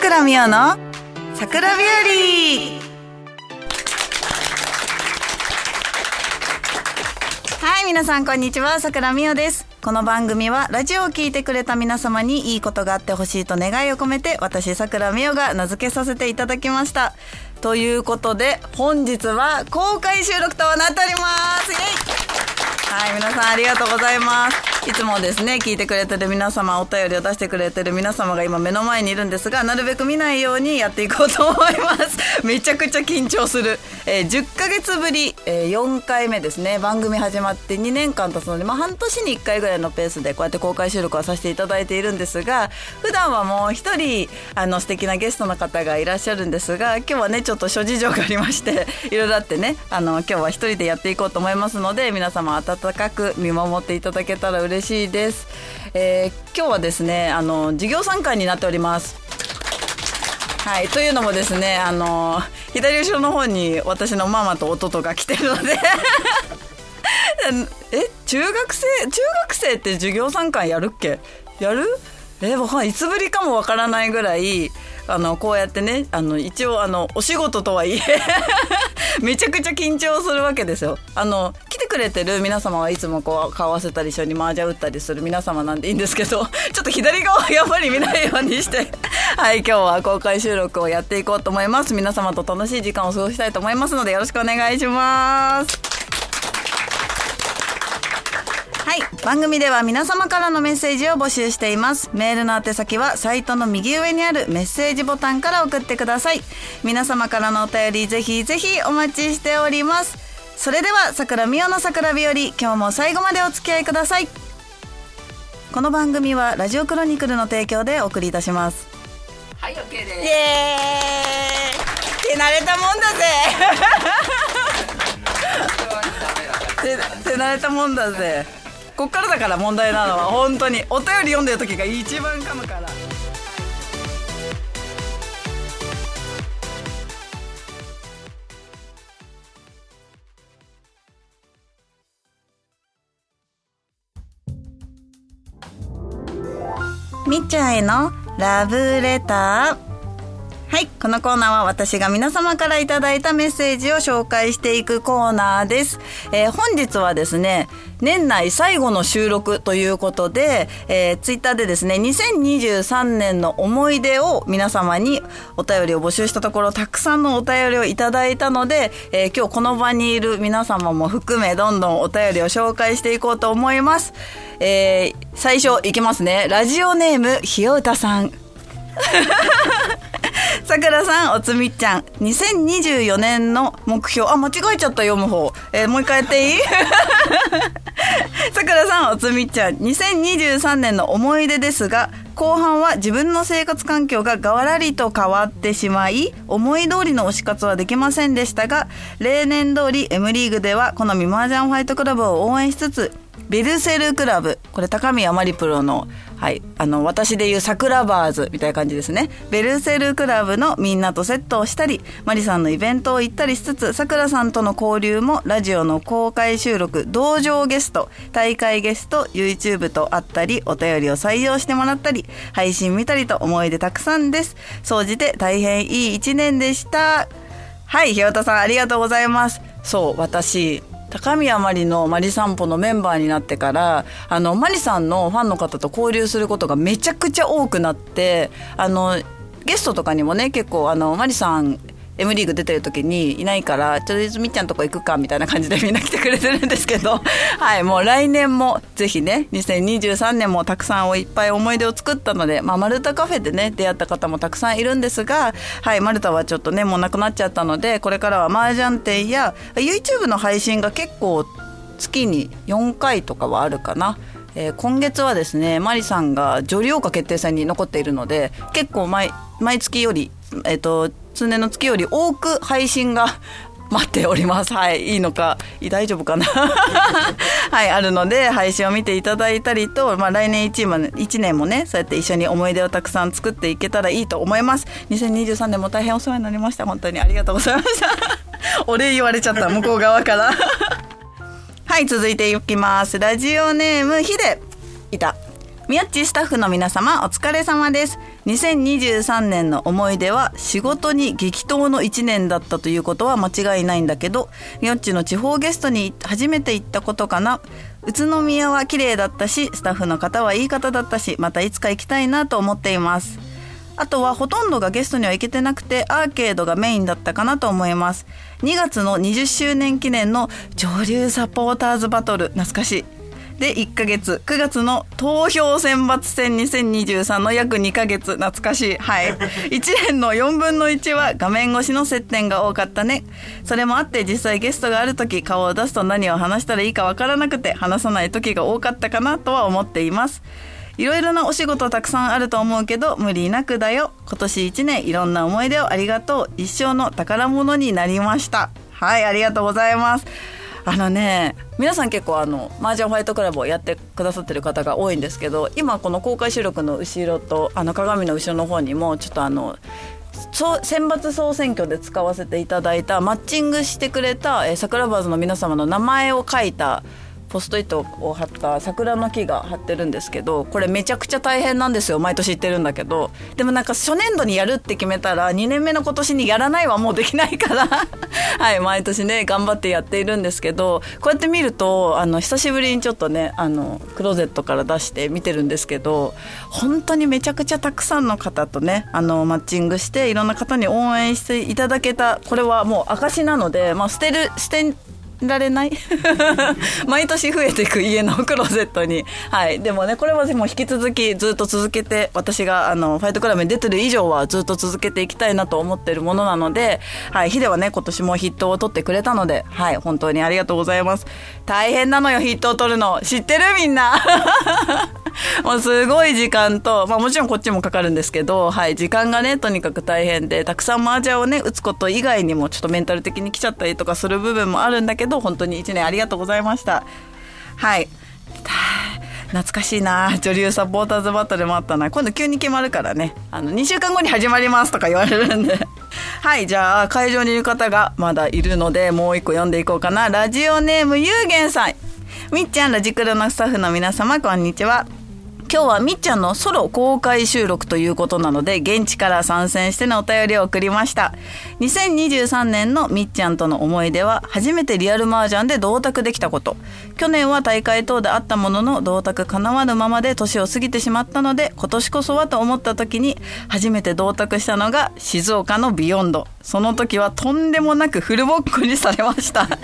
倉美代の桜ビューリーはい皆さんこんにちは。桜美代です。この番組はラジオを聞いてくれた皆様にいいことがあってほしいと願いを込めて私桜美代が名付けさせていただきました。ということで本日は公開収録となっております。イエイ。はい皆さんありがとうございます。いつもですね聞いてくれてる皆様お便りを出してくれてる皆様が今目の前にいるんですがなるべく見ないようにやっていこうと思います。めちゃくちゃ緊張する、えー、10ヶ月ぶり、えー、4回目ですね。番組始まって2年間経つので、まあ、半年に1回ぐらいのペースでこうやって公開収録はさせていただいているんですが普段はもう一人あの素敵なゲストの方がいらっしゃるんですが今日はねちょっと諸事情がありまして いろいろあってねあの今日は一人でやっていこうと思いますので皆様温かく見守っていただけたら嬉嬉しいです。えー、今日はですねあの授業参観になっております。はいというのもですねあの左後ろの方に私のママと弟が来てるので。え中学生中学生って授業参観やるっけ？やる？えいつぶりかもわからないぐらいあのこうやってねあの一応あのお仕事とはいえ めちゃくちゃ緊張するわけですよ。あのくれてる皆様はいつもこう顔合わせたり一緒に麻雀打ったりする皆様なんでいいんですけど ちょっと左側はやっぱり見ないようにして はい今日は公開収録をやっていこうと思います。皆様と楽しい時間を過ごしたいと思いますのでよろしくお願いします。はい番組では皆様からのメッセージを募集しています。メールの宛先はサイトの右上にあるメッセージボタンから送ってください。皆様からのお便りぜひぜひお待ちしております。それでは桜美代の桜日和今日も最後までお付き合いください。この番組はラジオクロニクルの提供でお送りいたします。はい OK です。イエーイ。手慣れたもんだぜ。手慣れたもんだぜ。こっからだから問題なのは本当に。お便り読んでる時が一番噛むから。みっちゃんへのラブレター。はい。このコーナーは私が皆様からいただいたメッセージを紹介していくコーナーです。えー、本日はですね、年内最後の収録ということで、えー、ツイッターでですね、2023年の思い出を皆様にお便りを募集したところ、たくさんのお便りをいただいたので、えー、今日この場にいる皆様も含め、どんどんお便りを紹介していこうと思います。えー、最初いきますね。ラジオネーム、ひようたさん。さくらさん、おつみちゃん、2024年の目標、あ、間違えちゃった、読む方。えー、もう一回やっていい？さくらさん、おつみちゃん、2023年の思い出ですが、後半は自分の生活環境ががらりと変わってしまい、思い通りの推し活はできませんでしたが、例年通り M リーグでは、このミマージャンファイトクラブを応援しつつ、ベルセルクラブ、これ高宮マリプロのはい、あの私でいう桜バーズみたいな感じですね。ベルセルクラブのみんなとセットをしたりマリさんのイベントを行ったりしつつさくらさんとの交流もラジオの公開収録同場ゲスト大会ゲスト YouTube とあったりお便りを採用してもらったり配信見たりと思い出たくさんです。総じて大変いい一年でした。はいひよたさんありがとうございます。そう私高宮まりのマリ散歩のメンバーになってからあのマリさんのファンの方と交流することがめちゃくちゃ多くなってあのゲストとかにもね結構あのマリさん M リーグ出てる時にいないからとりあえずみっちゃんとこ行くかみたいな感じでみんな来てくれてるんですけど はいもう来年もぜひね2023年もたくさんいっぱい思い出を作ったので、まあ、マルタカフェでね出会った方もたくさんいるんですがはいマルタはちょっとねもうなくなっちゃったのでこれからは麻雀店や YouTube の配信が結構月に4回とかはあるかな。えー、今月はですねマリさんが女流王家決定戦に残っているので結構毎毎月より、えーと通年の月より多く配信が待っております。はい。いいのか、大丈夫かな はい、あるので、配信を見ていただいたりと、まあ来年1年も、1年もね、そうやって一緒に思い出をたくさん作っていけたらいいと思います。2023年も大変お世話になりました。本当にありがとうございました。お礼言われちゃった、向こう側から。はい、続いていきます。ラジオネーム、ひで。いた。みやっちスタッフの皆様お疲れ様です。2023年の思い出は仕事に激闘の1年だったということは間違いないんだけどよっちの地方ゲストに初めて行ったことかな。宇都宮は綺麗だったしスタッフの方はいい方だったしまたいつか行きたいなと思っています。あとはほとんどがゲストには行けてなくてアーケードがメインだったかなと思います。2月の20周年記念の上流サポーターズバトル。懐かしい。で1ヶ月9月の投票選抜戦2023の約2ヶ月懐かしい。はい。1年の4分の1は画面越しの接点が多かったね。それもあって実際ゲストがある時顔を出すと何を話したらいいかわからなくて話さない時が多かったかなとは思っています。いろいろなお仕事たくさんあると思うけど無理なくだよ。今年1年いろんな思い出をありがとう。一生の宝物になりました。はいありがとうございますあのね皆さん結構あの麻雀ファイトクラブをやってくださってる方が多いんですけど今この公開収録の後ろとあの鏡の後ろの方にもちょっとあの選抜総選挙で使わせていただいたマッチングしてくれた、えー、桜バーズの皆様の名前を書いたポストイットを貼った桜の木が貼ってるんですけどこれめちゃくちゃ大変なんですよ毎年言ってるんだけど。でもなんか初年度にやるって決めたら2年目の今年にやらないはもうできないから。はい毎年ね頑張ってやっているんですけどこうやって見るとあの久しぶりにちょっとねあのクローゼットから出して見てるんですけど本当にめちゃくちゃたくさんの方とねあのマッチングしていろんな方に応援していただけたこれはもう証なので、まあ、捨てる捨てられない？毎年増えていく家のクローゼットに。はい。でもねこれはでも引き続きずっと続けて私があのファイトクラブに出てる以上はずっと続けていきたいなと思ってるものなのではい。ヒデはね今年もヒットを取ってくれたのではい。本当にありがとうございます。大変なのよヒットを取るの。知ってるみんな。もうすごい時間と、まあもちろんこっちもかかるんですけど、はい、時間がね、とにかく大変で、たくさん麻雀をね、打つこと以外にもちょっとメンタル的に来ちゃったりとかする部分もあるんだけど、ど本当に1年ありがとうございました。はい。懐かしいな。女流サポーターズバトルもあったな。今度急に決まるからね。あの2週間後に始まりますとか言われるんで。はいじゃあ会場にいる方がまだいるのでもう一個読んでいこうかな。ラジオネームゆうげんさん。みっちゃんラジクロのスタッフの皆様こんにちは。今日はみっちゃんのソロ公開収録ということなので現地から参戦してのお便りを送りました。2023年のみっちゃんとの思い出は初めてリアル麻雀で同卓できたこと。去年は大会等であったものの同卓かなわぬままで年を過ぎてしまったので今年こそはと思った時に初めて同卓したのが静岡のビヨンド。その時はとんでもなくフルボッコにされました。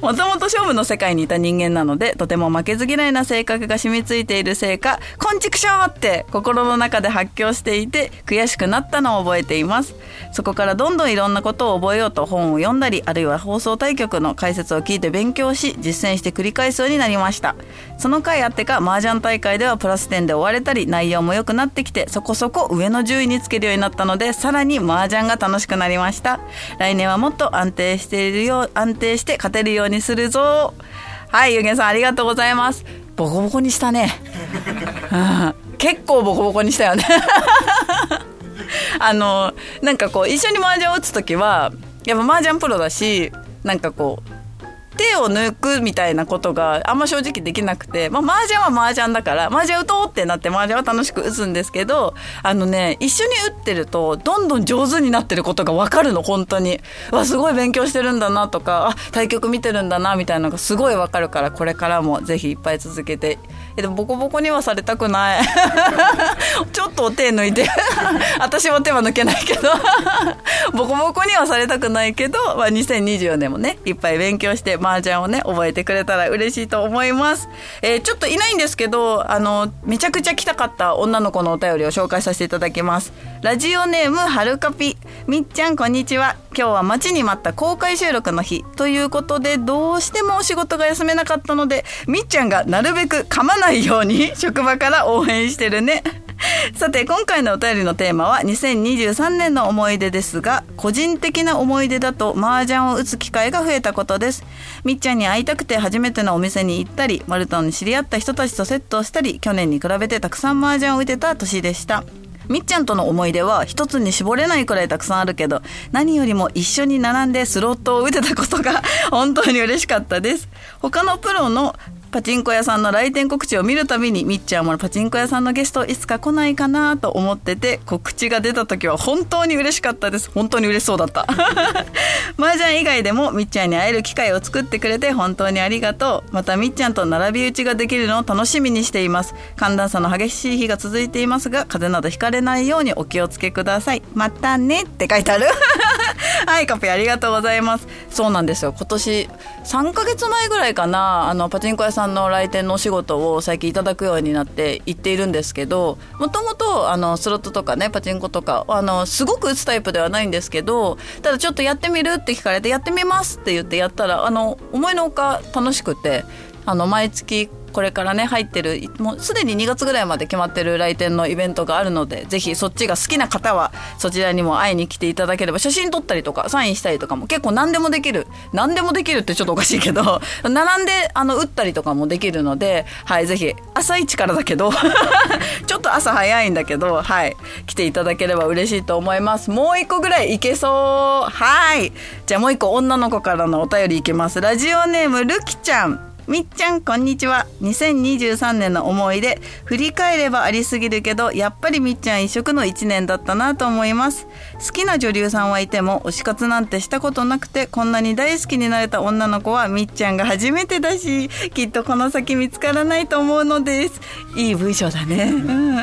もともと勝負の世界にいた人間なのでとても負けず嫌いな性格が染みついているせいか「こんちくしょう!」って心の中で発狂していて悔しくなったのを覚えています。そこからどんどんいろんなことを覚えようと本を読んだりあるいは放送対局の解説を聞いて勉強し実践して繰り返すようになりました。その回あってか麻雀大会ではプラス点で終われたり内容も良くなってきてそこそこ上の順位につけるようになったのでさらに麻雀が楽しくなりました。来年はもっと安定しているよう安定して勝てるようにするぞ。はいゆげさんありがとうございます。ボコボコにしたね、うん、結構ボコボコにしたよね。あのなんかこう一緒に麻雀を打つ時はやっぱ麻雀プロだしなんかこう手を抜くみたいなことがあんま正直できなくて、まあ、麻雀は麻雀だから、麻雀打とうってなって麻雀は楽しく打つんですけど、あのね、一緒に打ってると、どんどん上手になってることがわかるの、本当に。わ、すごい勉強してるんだなとか、あ、対局見てるんだな、みたいなのがすごいわかるから、これからもぜひいっぱい続けてえでもボコボコにはされたくない。ちょっとお手抜いて。私も手は抜けないけど。ボコボコにはされたくないけど、まあ、2024年もねいっぱい勉強して麻雀をね覚えてくれたら嬉しいと思います、えー、ちょっといないんですけどあのめちゃくちゃ来たかった女の子のお便りを紹介させていただきます。ラジオネームはるかぴ。みっちゃんこんにちは。今日は待ちに待った公開収録の日ということでどうしてもお仕事が休めなかったのでみっちゃんがなるべく噛まないように職場から応援してるね。さて今回のお便りのテーマは2023年の思い出ですが個人的な思い出だと麻雀を打つ機会が増えたことです。みっちゃんに会いたくて初めてのお店に行ったりマルトンに知り合った人たちとセットをしたり去年に比べてたくさん麻雀を打てた年でした。みっちゃんとの思い出は一つに絞れないくらいたくさんあるけど何よりも一緒に並んでスロットを打てたことが本当に嬉しかったです。他のプロのパチンコ屋さんの来店告知を見るたびにみっちゃんもパチンコ屋さんのゲストいつか来ないかなと思ってて告知が出た時は本当に嬉しかったです。本当に嬉しそうだった。麻雀以外でもみっちゃんに会える機会を作ってくれて本当にありがとう。またみっちゃんと並び打ちができるのを楽しみにしています。寒暖差の激しい日が続いていますが風邪などひかれないようにお気をつけください。またねって書いてある。はいカペありがとうございます。そうなんですよ。今年3ヶ月前ぐらいかなあのパチンコ屋さんの来店のお仕事を最近いただくようになって行っているんですけどもともとあのスロットとかねパチンコとかあのすごく打つタイプではないんですけどただちょっとやってみるって聞かれてやってみますって言ってやったらあの思いのほか楽しくてあの毎月これからね入ってるもうすでに2月ぐらいまで決まってる来店のイベントがあるのでぜひそっちが好きな方はそちらにも会いに来ていただければ写真撮ったりとかサインしたりとかも結構何でもできる何でもできるってちょっとおかしいけど 並んであの打ったりとかもできるのではいぜひ朝一からだけど ちょっと朝早いんだけどはい来ていただければ嬉しいと思います。もう一個ぐらいいけそう。はい。じゃあもう一個女の子からのお便りいきます。ラジオネームるきちゃん。みっちゃんこんにちは。2023年の思い出振り返ればありすぎるけどやっぱりみっちゃん一色の1年だったなと思います。好きな女優さんはいても推し活なんてしたことなくてこんなに大好きになれた女の子はみっちゃんが初めてだしきっとこの先見つからないと思うのです。いい文章だね、う ん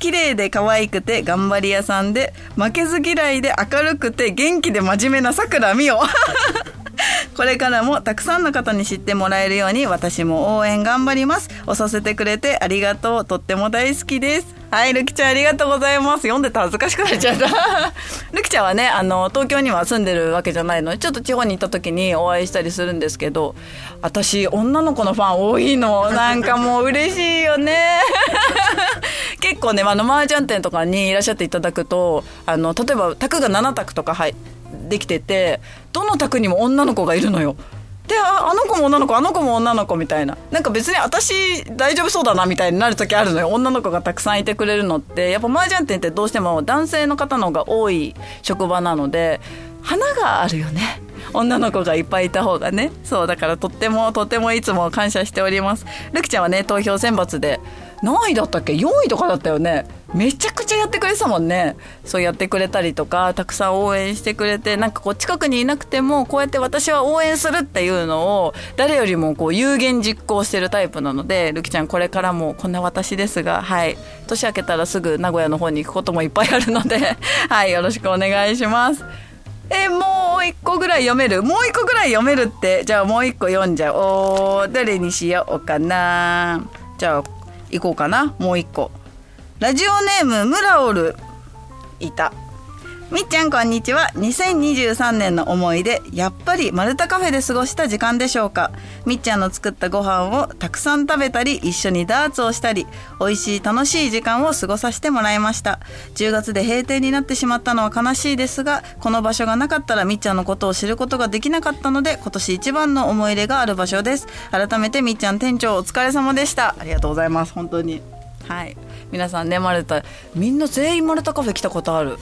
綺麗で可愛くて頑張り屋さんで負けず嫌いで明るくて元気で真面目なさくらみおこれからもたくさんの方に知ってもらえるように私も応援頑張ります。押させてくれてありがとう。とっても大好きです。はいるきちゃんありがとうございます。読んでた恥ずかしくなっちゃった。るき ちゃんはねあの東京には住んでるわけじゃないの。でちょっと地方に行った時にお会いしたりするんですけど私女の子のファン多いの。なんかもう嬉しいよね。結構ねあの麻雀店とかにいらっしゃっていただくとあの例えば卓が7択とか入できててどの卓にも女の子がいるのよ。でああの子も女の子あの子も女の子みたいな。なんか別に私大丈夫そうだなみたいになる時あるのよ。女の子がたくさんいてくれるのって。やっぱ麻雀店ってどうしても男性の方の方が多い職場なので花があるよね。女の子がいっぱいいた方がね。そうだからとってもとってもいつも感謝しております。るきちゃんはね投票選抜で。何位だったっけ？4位とかだったよね。めちゃくちゃやってくれてたもんね。そうやってくれたりとかたくさん応援してくれてなんかこう近くにいなくてもこうやって私は応援するっていうのを誰よりもこう有言実行してるタイプなのでるきちゃんこれからもこんな私ですがはい。年明けたらすぐ名古屋の方に行くこともいっぱいあるので はいよろしくお願いします。えもう一個ぐらい読める？もう一個ぐらい読めるって？じゃあもう一個読んじゃおう誰にしようかな。じゃあ行こうかな。もう一個。ラジオネームムラオル。いた。みっちゃんこんにちは。2023年の思い出やっぱりマルタカフェで過ごした時間でしょうか。みっちゃんの作ったご飯をたくさん食べたり一緒にダーツをしたり美味しい楽しい時間を過ごさせてもらいました。10月で閉店になってしまったのは悲しいですがこの場所がなかったらみっちゃんのことを知ることができなかったので今年一番の思い入れがある場所です。改めてみっちゃん店長お疲れ様でした。ありがとうございます。本当に。はい皆さんねマルタ。みんな全員マルタカフェ来たことある。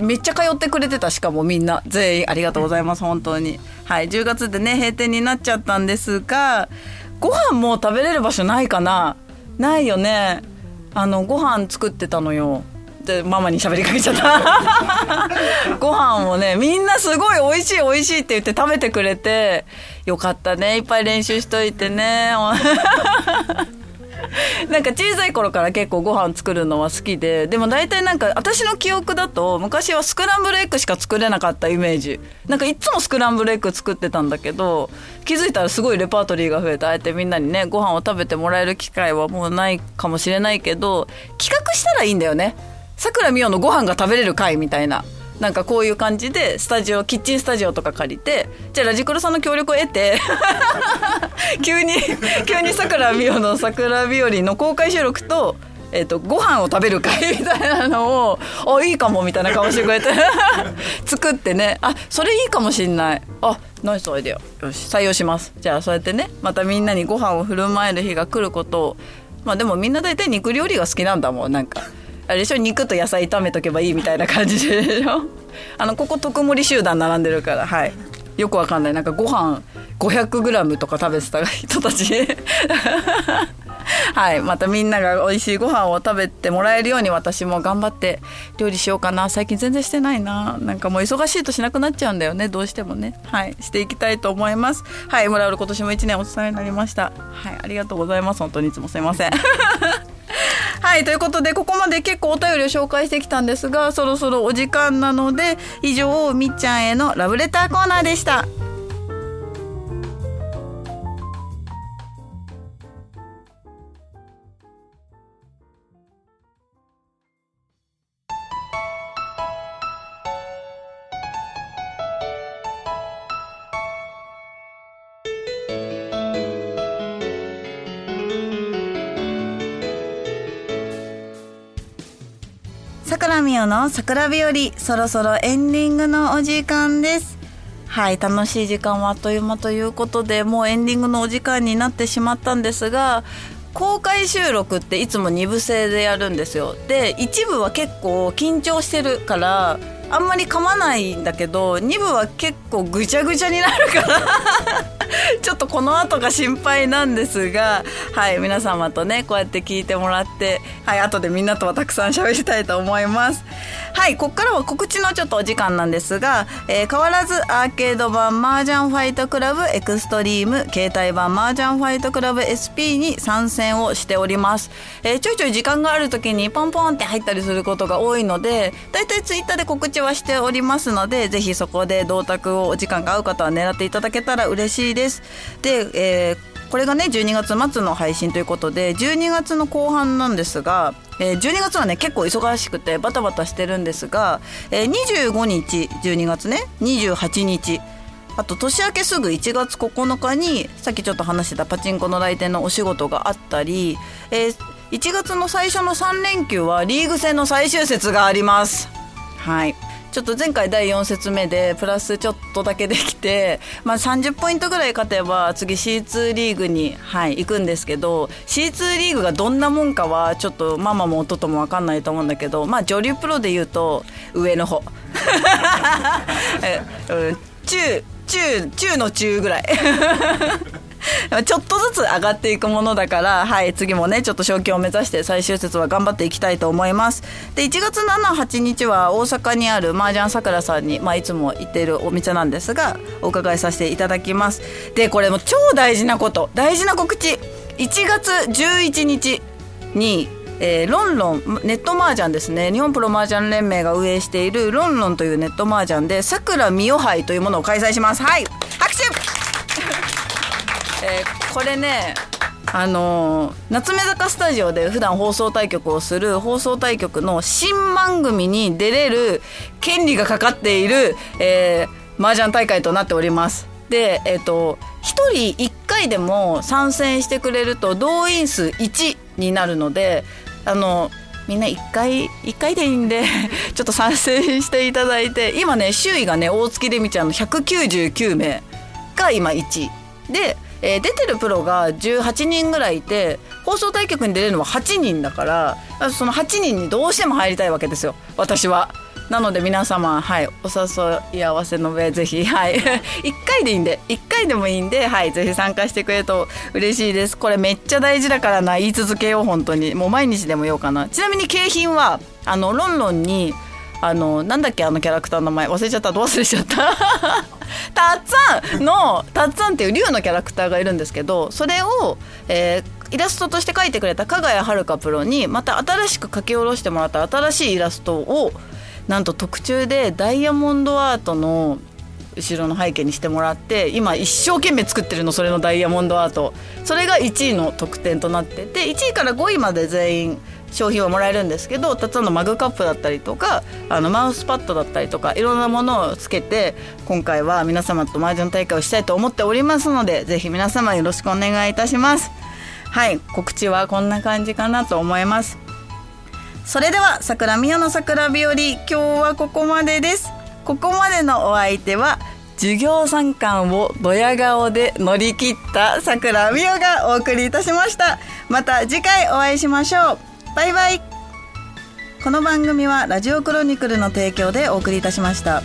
めっちゃ通ってくれてたしかもみんな。全員ありがとうございます本当に。はい10月でね閉店になっちゃったんですがご飯もう食べれる場所ないかな。ないよね。あのご飯作ってたのよ。でママに喋りかけちゃった。ご飯をねみんなすごい美味しい美味しいって言って食べてくれてよかったね。いっぱい練習しといてね。なんか小さい頃から結構ご飯作るのは好きででも大体なんか私の記憶だと昔はスクランブルエッグしか作れなかったイメージ。なんかいつもスクランブルエッグ作ってたんだけど気づいたらすごいレパートリーが増えてあえてみんなにねご飯を食べてもらえる機会はもうないかもしれないけど企画したらいいんだよね。さくらみおのご飯が食べれる会みたいな。なんかこういう感じでスタジオキッチンスタジオとか借りてじゃあラジクロさんの協力を得て 急に急にさくらみおの「桜日和」の公開収録とえーと、ご飯を食べる会みたいなのを「あいいかも」みたいな顔してくれて 作ってね。あそれいいかもしんない。あナイスアイデア。よし採用します。じゃあそうやってねまたみんなにご飯を振る舞える日が来ることを。まあでもみんな大体肉料理が好きなんだもんなんか。あれでしょ？肉と野菜炒めとけばいいみたいな感じでしょ？あのここ特盛集団並んでるからはい。よくわかんない。なんかご飯 500g とか食べてた人たち。はい。またみんなが美味しいご飯を食べてもらえるように私も頑張って料理しようかな。最近全然してないな。なんかもう忙しいとしなくなっちゃうんだよね。どうしてもね。はい。していきたいと思います。はい。村浦今年も1年お世話になりました。はい。ありがとうございます。本当にいつもすいません。はいということでここまで結構お便りを紹介してきたんですがそろそろお時間なので以上みっちゃんへのラブレターコーナーでした。桜美代の桜日和そろそろエンディングのお時間です。はい楽しい時間はあっという間ということでもうエンディングのお時間になってしまったんですが公開収録っていつも2部制でやるんですよ。で一部は結構緊張してるからあんまり噛まないんだけど2部は結構ぐちゃぐちゃになるから。ちょっとこの後が心配なんですが、はい、皆様とね、こうやって聞いてもらって、はい、後でみんなとはたくさん喋りたいと思います。はい、こっからは告知のちょっとお時間なんですが、えー、変わらずアーケード版麻雀ファイトクラブエクストリーム、携帯版麻雀ファイトクラブ SP に参戦をしております。えー、ちょいちょい時間がある時にポンポンって入ったりすることが多いので、だいたいツイッターで告知はしておりますので、ぜひそこで銅卓をお時間が合う方は狙っていただけたら嬉しいです。で、えーこれがね12月末の配信ということで12月の後半なんですが、えー、12月はね結構忙しくてバタバタしてるんですが、えー、25日12月ね28日あと年明けすぐ1月9日にさっきちょっと話してたパチンコの来店のお仕事があったり、えー、1月の最初の3連休はリーグ戦の最終節があります。はいちょっと前回第4節目でプラスちょっとだけできて、まあ、30ポイントぐらい勝てば次 C2 リーグに、はい、行くんですけど C2 リーグがどんなもんかはちょっとママも弟も分かんないと思うんだけど、まあ、女流プロでいうと上の方。中中中の中ぐらい。ちょっとずつ上がっていくものだから、はい、次もね、ちょっと昇級を目指して最終節は頑張っていきたいと思います。で、1月7、8日は大阪にある麻雀さくらさんに、まあ、いつも行っているお店なんですが、お伺いさせていただきます。で、これも超大事なこと、大事な告知。1月11日に、えー、ロンロンネット麻雀ですね日本プロ麻雀連盟が運営しているロンロンというネット麻雀でさくらみよ杯というものを開催しますはい拍えー、これねあのー、夏目坂スタジオで普段放送対局をする放送対局の新番組に出れる権利がかかっている、えー、麻雀大会となっております。で、えっ、ー、と、1人1回でも参戦してくれると動員数1になるので、あの、みんな1回、1回でいいんで ちょっと参戦していただいて、今ね、周囲がね、大月レミちゃんの199名が今1。で、えー、出てるプロが18人ぐらいいて放送対局に出れるのは8人だからその8人にどうしても入りたいわけですよ。私は。なので皆様、はい、お誘い合わせの上ぜひ、はい、1回でいいんで1回でもいいんで、はい、ぜひ参加してくれると嬉しいです。これめっちゃ大事だからな言い続けよう本当に。もう毎日でもようかな。ちなみに景品はあのロンロンにあのなんだっけあのキャラクターの名前忘れちゃった。ど忘れちゃった？たっつぁんのたっつぁんっていう竜のキャラクターがいるんですけどそれを、えー、イラストとして描いてくれた加賀谷遥プロにまた新しく書き下ろしてもらった新しいイラストをなんと特注でダイヤモンドアートの後ろの背景にしてもらって今一生懸命作ってるのそれのダイヤモンドアート。それが1位の得点となってて1位から5位まで全員商品はもらえるんですけどたつのマグカップだったりとかあのマウスパッドだったりとかいろんなものをつけて今回は皆様と麻雀大会をしたいと思っておりますのでぜひ皆様よろしくお願いいたします。はい告知はこんな感じかなと思います。それでは桜宮の桜日和今日はここまでです。ここまでのお相手は授業参観をドヤ顔で乗り切った桜美代がお送りいたしました。また次回お会いしましょう。バイバイこの番組はラジオクロニクルの提供でお送りいたしました。